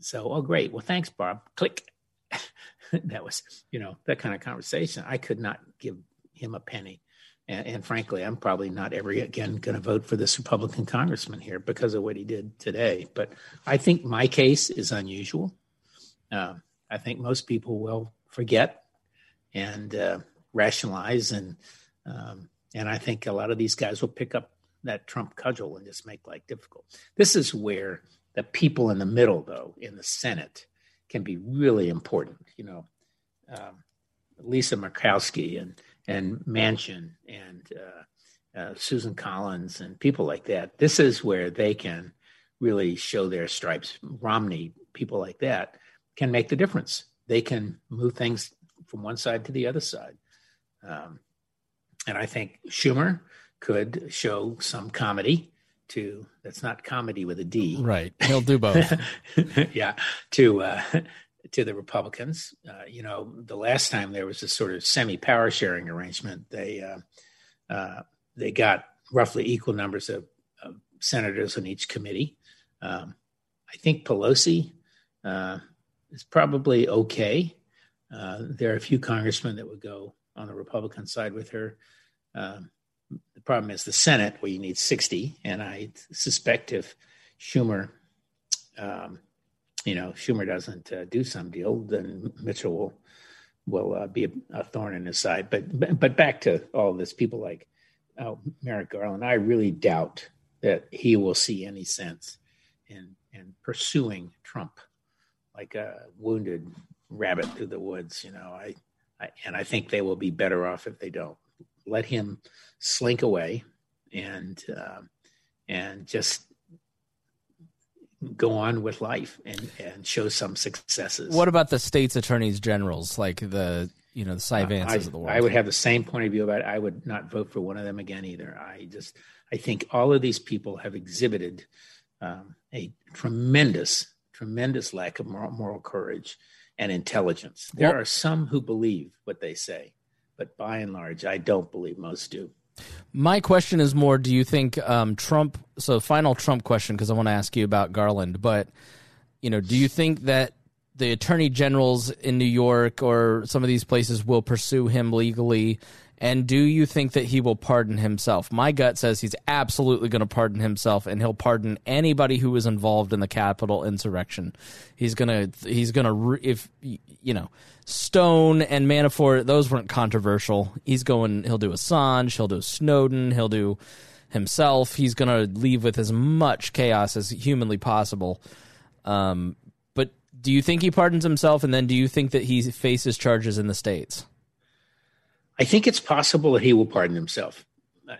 so, oh, great. Well, thanks, Bob. Click. that was, you know, that kind of conversation. I could not give him a penny. And, and frankly, I'm probably not ever again going to vote for this Republican congressman here because of what he did today. But I think my case is unusual. Uh, I think most people will forget and uh, rationalize, and um, and I think a lot of these guys will pick up that Trump cudgel and just make life difficult. This is where the people in the middle, though, in the Senate, can be really important. You know, um, Lisa Murkowski and and Manchin and uh, uh, Susan Collins and people like that. This is where they can really show their stripes. Romney, people like that, can make the difference. They can move things from one side to the other side. Um, and I think Schumer could show some comity to that's not comedy with a D. Right. He'll do both. yeah. To uh, to the Republicans. Uh, you know, the last time there was a sort of semi power sharing arrangement, they uh, uh, they got roughly equal numbers of, of senators on each committee. Um, I think Pelosi uh, is probably okay. Uh, there are a few congressmen that would go on the Republican side with her. Um, the problem is the Senate, where you need 60. And I suspect if Schumer, um, you know, Schumer doesn't uh, do some deal, then Mitchell will will uh, be a, a, thorn in his side. But but back to all this, people like oh, Merrick Garland, I really doubt that he will see any sense in in pursuing Trump like a wounded rabbit through the woods. You know, I, I and I think they will be better off if they don't let him slink away and uh, and just go on with life and and show some successes. What about the states' attorneys generals, like the you know the Cy Vances uh, of the world? I would have the same point of view about it. I would not vote for one of them again either. I just I think all of these people have exhibited um, a tremendous tremendous lack of moral, moral courage and intelligence. There are some who believe what they say, but by and large, I don't believe most do. My question is more: Do you think um, Trump? So, final Trump question because I want to ask you about Garland. But you know, do you think that the attorney generals in New York or some of these places will pursue him legally And do you think that he will pardon himself? My gut says he's absolutely going to pardon himself, and he'll pardon anybody who was involved in the Capitol insurrection. He's gonna he's gonna if you know Stone and Manafort those weren't controversial. He's going he'll do Assange, he'll do Snowden, he'll do himself. He's gonna leave with as much chaos as humanly possible. Um, but do you think he pardons himself, and then do you think that he faces charges in the states? I think it's possible that he will pardon himself. Uh,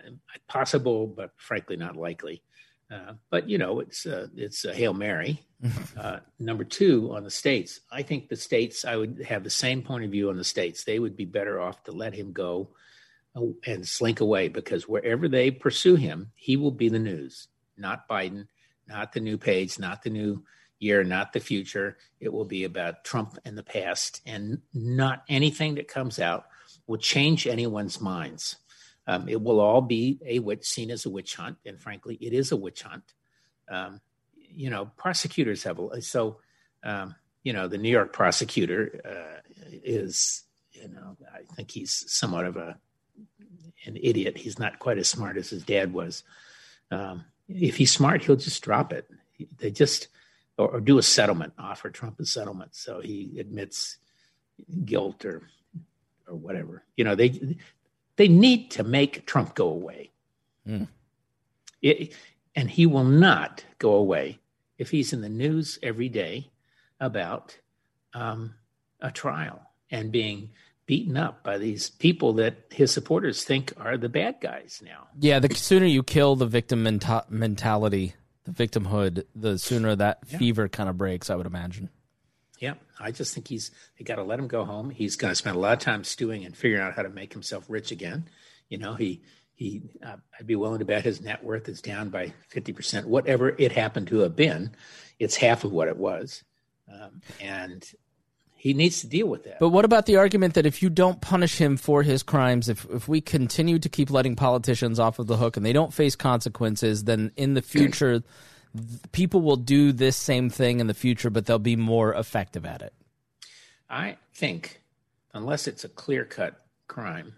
possible, but frankly not likely. Uh, but you know, it's uh, it's a hail mary. Uh, number two on the states, I think the states. I would have the same point of view on the states. They would be better off to let him go uh, and slink away because wherever they pursue him, he will be the news. Not Biden, not the new page, not the new year, not the future. It will be about Trump and the past, and not anything that comes out will change anyone's minds. Um, it will all be a witch seen as a witch hunt, and frankly, it is a witch hunt. Um, you know, prosecutors have so. Um, you know, the New York prosecutor uh, is, you know, I think he's somewhat of a an idiot. He's not quite as smart as his dad was. Um, if he's smart, he'll just drop it. They just or, or do a settlement, offer Trump a settlement, so he admits guilt or or whatever. You know, they they need to make Trump go away. Mm. It, and he will not go away if he's in the news every day about um, a trial and being beaten up by these people that his supporters think are the bad guys now. Yeah, the sooner you kill the victim menta- mentality, the victimhood, the sooner that yeah. fever kind of breaks, I would imagine. Yeah, I just think he's they got to let him go home. He's going to spend a lot of time stewing and figuring out how to make himself rich again. You know, he he uh, I'd be willing to bet his net worth is down by fifty percent. Whatever it happened to have been, it's half of what it was, um, and he needs to deal with that. But what about the argument that if you don't punish him for his crimes, if if we continue to keep letting politicians off of the hook and they don't face consequences, then in the future people will do this same thing in the future, but they'll be more effective at it? I think, unless it's a clear cut crime,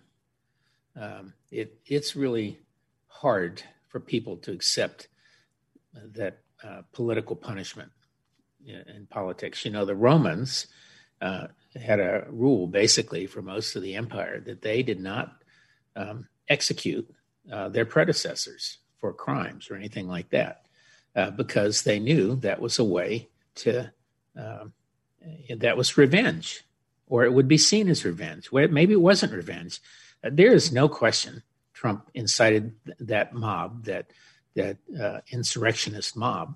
um, it it's really hard for people to accept that uh, political punishment in politics. You know, the Romans uh, had a rule basically for most of the empire that they did not um, execute uh, their predecessors for crimes or anything like that uh, because they knew that was a way to, uh, that was revenge, or it would be seen as revenge. Where maybe it wasn't revenge. Uh, there is no question Trump incited that mob, that that uh, insurrectionist mob.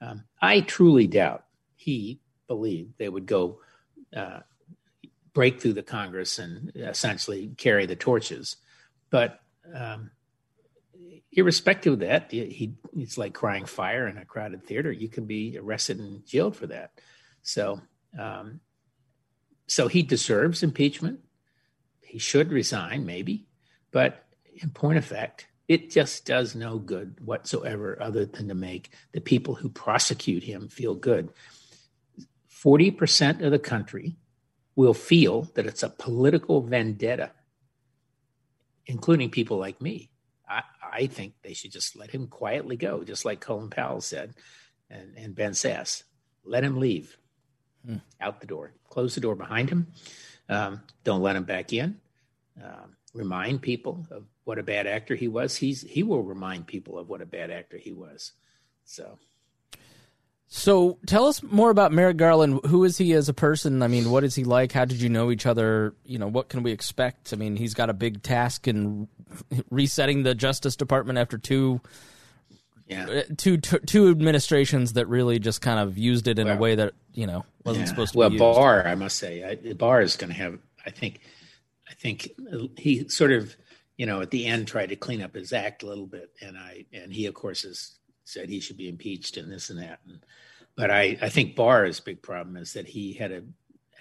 Um, I truly doubt he believed they would go uh, break through the Congress and essentially carry the torches. But um, irrespective of that, he it's like crying fire in a crowded theater. You can be arrested and jailed for that. So, um, so he deserves impeachment. He should resign, maybe, but in point of fact, it just does no good whatsoever, other than to make the people who prosecute him feel good. Forty percent of the country will feel that it's a political vendetta, including people like me I, I think they should just let him quietly go, just like Colin Powell said, and, and Ben Sasse. Let him leave hmm. out the door. Close the door behind him. Um, don't let him back in. Um, remind people of what a bad actor he was. He's he will remind people of what a bad actor he was. So so tell us more about Merrick Garland. Who is he as a person? I mean, what is he like? How did you know each other? You know, what can we expect? I mean, he's got a big task in resetting the Justice Department after two, yeah, uh, two, two, two administrations that really just kind of used it in well, a way that you know wasn't yeah. supposed to. Be. Well, be Barr, I must say, I, Barr is going to have. I think, I think he sort of, you know, at the end tried to clean up his act a little bit, and I and he, of course, has said he should be impeached and this and that. And, but I, I think Barr's big problem is that he had a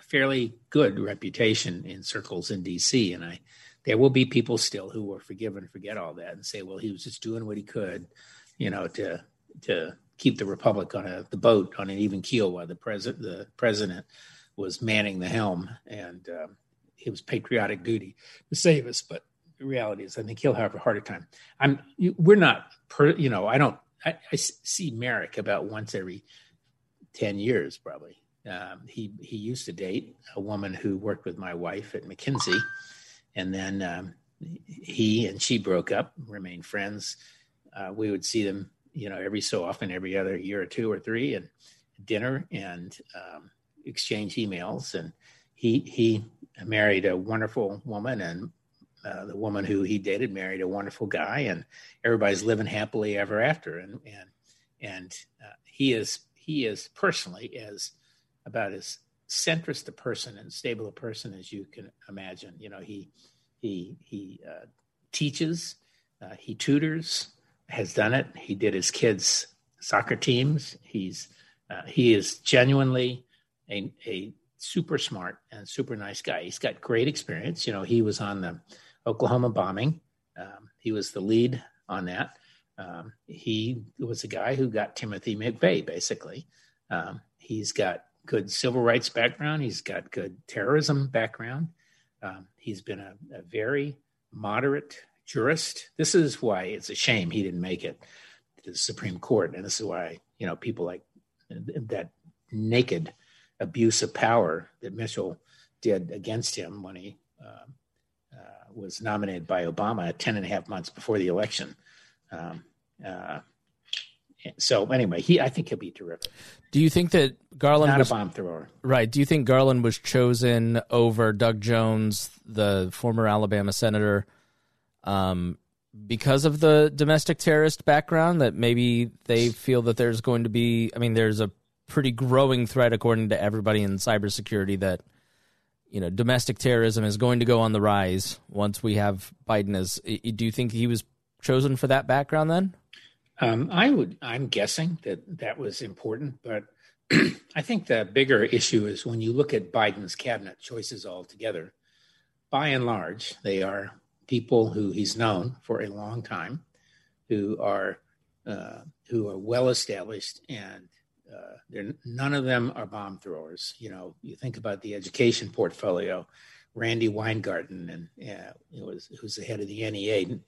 fairly good reputation in circles in D.C. And I, there will be people still who will forgive and forget all that and say, well, he was just doing what he could, you know, to to keep the republic on a the boat on an even keel while the president the president was manning the helm and um, it was patriotic duty to save us. But the reality is, I think he'll have a harder time. I'm. We're not. Per, you know, I don't. I, I see Merrick about once every ten years, probably. Um, he he used to date a woman who worked with my wife at McKinsey, and then um, he and she broke up, remained friends. Uh, we would see them, you know, every so often, every other year or two or three, and dinner and um, exchange emails. And he he married a wonderful woman, and uh, the woman who he dated married a wonderful guy, and everybody's living happily ever after. And and and uh, he is he is personally as about as centrist a person and stable a person as you can imagine. You know, he he he uh, teaches, uh, he tutors, has done it. He did his kids' soccer teams. He's uh, he is genuinely a a super smart and super nice guy. He's got great experience. You know, he was on the Oklahoma bombing. Um, he was the lead on that. Um, he was the guy who got Timothy McVeigh, basically. Um, he's got good civil rights background. He's got good terrorism background. Um, he's been a, a, very moderate jurist. This is why it's a shame he didn't make it to the Supreme Court, and this is why you know people like that naked abuse of power that Mitchell did against him when he uh, uh, was nominated by Obama 10 and a half months before the election. Um, uh, so anyway, he I think he'll be terrific. Do you think that Garland not was, a bomb thrower? Right. Do you think Garland was chosen over Doug Jones, the former Alabama senator, um, because of the domestic terrorist background? That maybe they feel that there's going to be. I mean, there's a pretty growing threat, according to everybody in cybersecurity, that you know domestic terrorism is going to go on the rise once we have Biden. As do you think he was chosen for that background then? Um, I would. I'm guessing that that was important, but I think the bigger issue is when you look at Biden's cabinet choices altogether. By and large, they are people who he's known for a long time, who are uh, who are well established, and uh, none of them are bomb throwers. You know, you think about the education portfolio. Randi Weingarten, and uh, was who's the head of the NEA,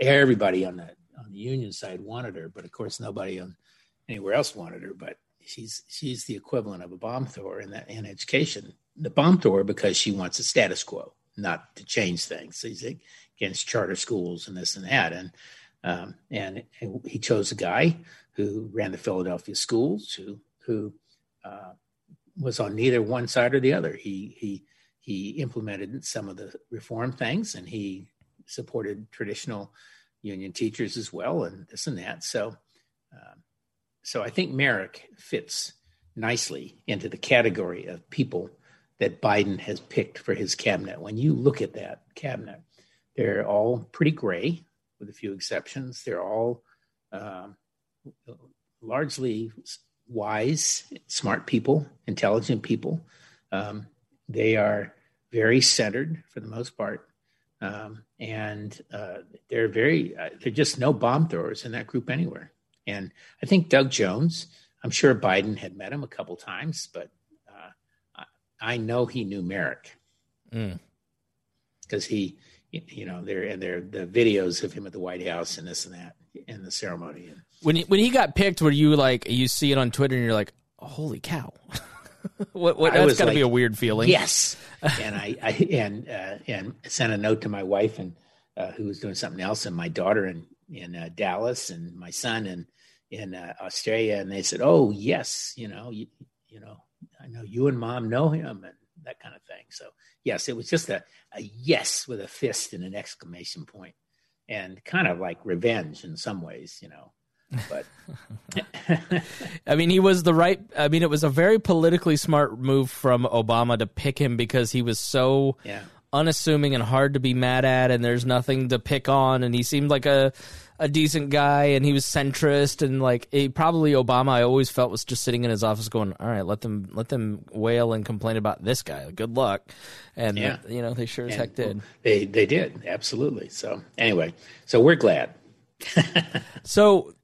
everybody on the on the union side wanted her, but of course nobody on anywhere else wanted her. But she's she's the equivalent of a bomb thrower in that in education. The bomb thrower because she wants a status quo, not to change things. She's against charter schools and this and that. And um, and, he chose a guy who ran the Philadelphia schools, who who uh, was on neither one side or the other. He he he implemented some of the reform things, and he supported traditional union teachers as well, and this and that. So, um, so I think Merrick fits nicely into the category of people that Biden has picked for his cabinet. When you look at that cabinet, they're all pretty gray, with a few exceptions. They're all um, largely wise, smart people, intelligent people. Um, they are very centered for the most part. Um, and uh, they're very, uh, they're just no bomb throwers in that group anywhere. And I think Doug Jones, I'm sure Biden had met him a couple times, but uh, I, I know he knew Merrick because mm. he, you know, there and there the videos of him at the White House and this and that in the ceremony. And, when he, when he got picked, were you like you see it on Twitter and you're like, holy cow? what, what, that's got to like, be a weird feeling. Yes, and I, I and uh, and sent a note to my wife and uh, who was doing something else, and my daughter in in uh, Dallas, and my son in in uh, Australia, and they said, "Oh yes, you know, you, you know, I know you and mom know him, and that kind of thing." So yes, it was just a, a yes with a fist and an exclamation point, and kind of like revenge in some ways, you know. But I mean, he was the right. I mean, it was a very politically smart move from Obama to pick him because he was so yeah. unassuming and hard to be mad at, and there's nothing to pick on, and he seemed like a a decent guy, and he was centrist, and like he, probably Obama. I always felt was just sitting in his office going, "All right, let them let them wail and complain about this guy. Good luck." And yeah. you know, they sure as and heck did. They they did absolutely. So anyway, so we're glad. so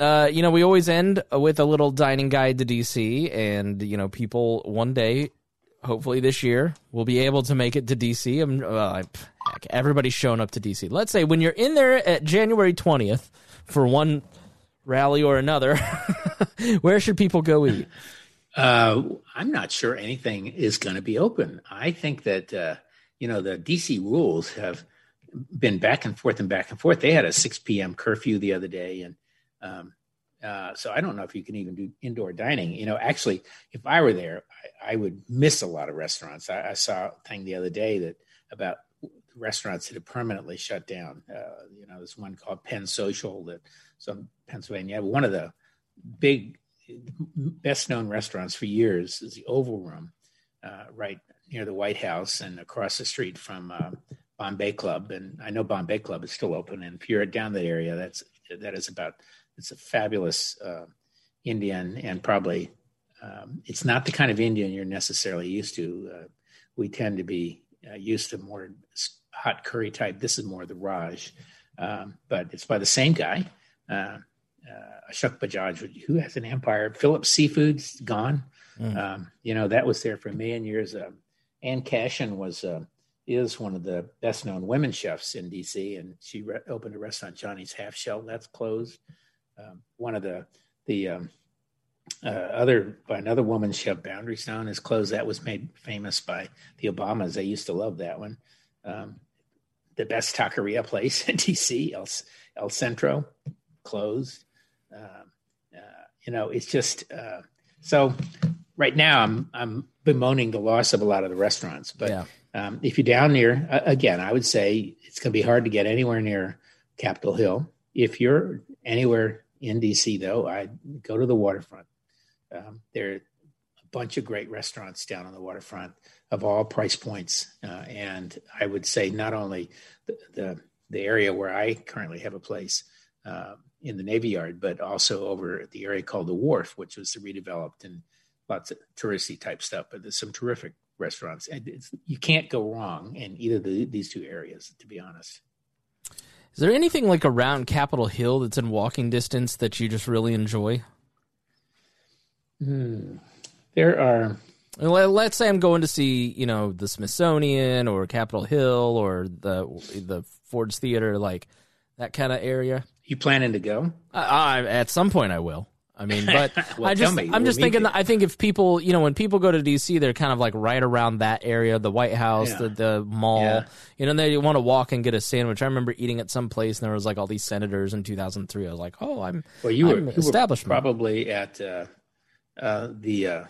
uh, you know, we always end with a little dining guide to DC, and you know, people one day hopefully this year we'll be able to make it to DC. I'm, I, heck, everybody's showing up to DC. Let's say when you're in there at January 20th for one rally or another, where should people go eat? Uh, I'm not sure anything is going to be open. I think that uh, you know the DC rules have been back and forth and back and forth. They had a 6 p.m. curfew the other day, and um, uh, so I don't know if you can even do indoor dining. You know, actually, if I were there, I, I would miss a lot of restaurants. I, I, saw a thing the other day that about restaurants that have permanently shut down. Uh, you know, there's one called Penn Social that some Pennsylvania. One of the big, best known restaurants for years is the Oval Room, uh, right near the White House and across the street from uh, Bombay Club. And I know Bombay Club is still open. And if you're down that area, that's that is about it's a fabulous uh, Indian and probably um, it's not the kind of Indian you're necessarily used to. Uh, we tend to be uh, used to more hot curry type. This is more the Raj, um, but it's by the same guy, uh, uh, Ashok Bajaj, who has an empire. Phillips Seafood's gone. Mm. Um, you know that was there for a million years. Uh, Ann Cashion was uh, is one of the best known women chefs in DC, and she re- opened a restaurant, Johnny's Half Shell. That's closed. Um, one of the the um, uh, other by another woman chef, Boundary Stone, is closed. That was made famous by the Obamas. They used to love that one. Um, the best taqueria place in DC, El, El Centro, closed. Um, uh, you know, it's just uh, so. Right now, I'm I'm bemoaning the loss of a lot of the restaurants, but yeah. um, if you're down near, uh, again, I would say it's going to be hard to get anywhere near Capitol Hill. If you're anywhere in DC, though, I go to the waterfront. Um, there are a bunch of great restaurants down on the waterfront of all price points, uh, and I would say not only the, the, the area where I currently have a place uh, in the Navy Yard, but also over at the area called the Wharf, which was redeveloped and lots of touristy type stuff. But there's some terrific restaurants, and you can't go wrong in either the, these two areas, to be honest. Is there anything like around Capitol Hill that's in walking distance that you just really enjoy? Hmm. There are. Let's say I'm going to see, you know, the Smithsonian or Capitol Hill or the the Ford's Theater, like that kind of area. You planning to go? Uh, at some point, I will. I mean, but well, I just, I'm just thinking. That I think if people, you know, when people go to DC, they're kind of like right around that area, the White House, yeah. the the mall. Yeah. You know, they want to walk and get a sandwich. I remember eating at some place, and there was like all these senators in 2003. I was like, oh, I'm well, you I'm were, you probably at uh, uh, the. Uh,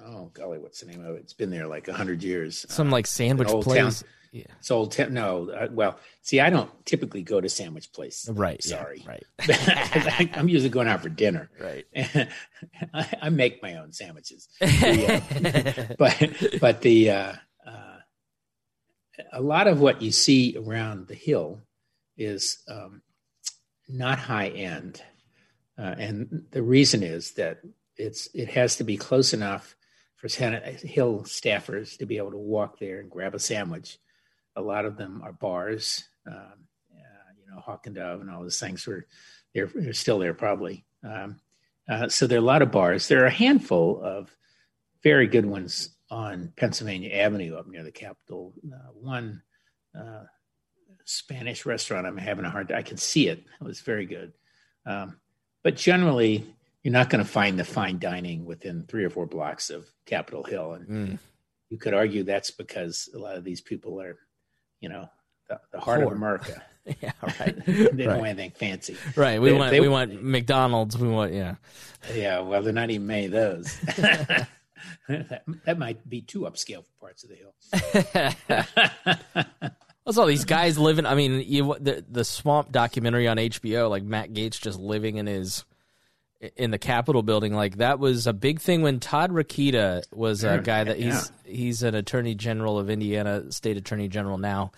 oh golly, what's the name of it? It's been there like a hundred years. Some like sandwich place. Town. Yeah. Old. No, uh, well, see, I don't typically go to sandwich place. Right. Sorry. Yeah, right. I, am usually going out for dinner. Right. I, I, make my own sandwiches. The, uh, but but the uh, uh, a lot of what you see around the hill is um, not high end, uh, and the reason is that it's it has to be close enough for Senate Hill staffers to be able to walk there and grab a sandwich a lot of them are bars. Um, uh, you know, Hawk and Dove and all those things were they're, they're still there probably. Um, uh, so there are a lot of bars. There are a handful of very good ones on Pennsylvania Avenue up near the Capitol. Uh, one uh, Spanish restaurant I'm having a hard. I can see it. It was very good. Um, but generally, you're not going to find the fine dining within three or four blocks of Capitol Hill, and mm. you could argue that's because a lot of these people are you know, the, the heart of America. yeah, right. they don't want anything fancy. Right. We they, want they, we want McDonald's. We want yeah. Yeah. Well, they're not even many of those. that, that might be too upscale for parts of the hill. What's all these guys living? I mean, you, the the swamp documentary on HBO, like Matt Gaetz just living in his in the Capitol building. Like that was a big thing when Todd Rokita was a guy that he's yeah. he's an attorney general of Indiana, state attorney general now,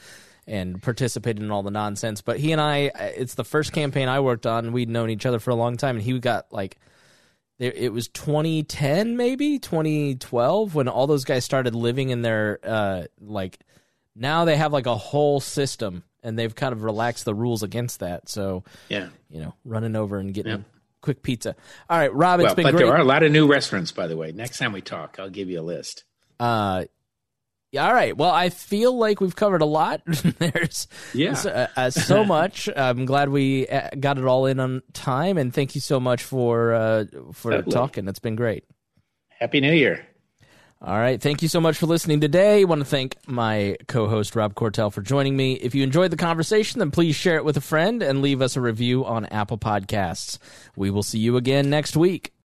and participated in all the nonsense. But he and I, it's the first campaign I worked on. We'd known each other for a long time, and he got like. It was 2010, maybe 2012, when all those guys started living in their uh, like. Now they have like a whole system, and they've kind of relaxed the rules against that. So yeah, you know, running over and getting quick pizza. All right, Rob, it's well, been great. but great. there are a lot of new restaurants, by the way. Next time we talk, I'll give you a list. Uh, yeah, all right. Well, I feel like we've covered a lot. There's Yeah. so, uh, so much. I'm glad we uh, got it all in on time, and thank you so much for uh, for Totally. talking. It's been great. Happy New Year. All right. Thank you so much for listening today. I want to thank my co host, Rob Quartel, for joining me. If you enjoyed the conversation, then please share it with a friend and leave us a review on Apple Podcasts. We will see you again next week.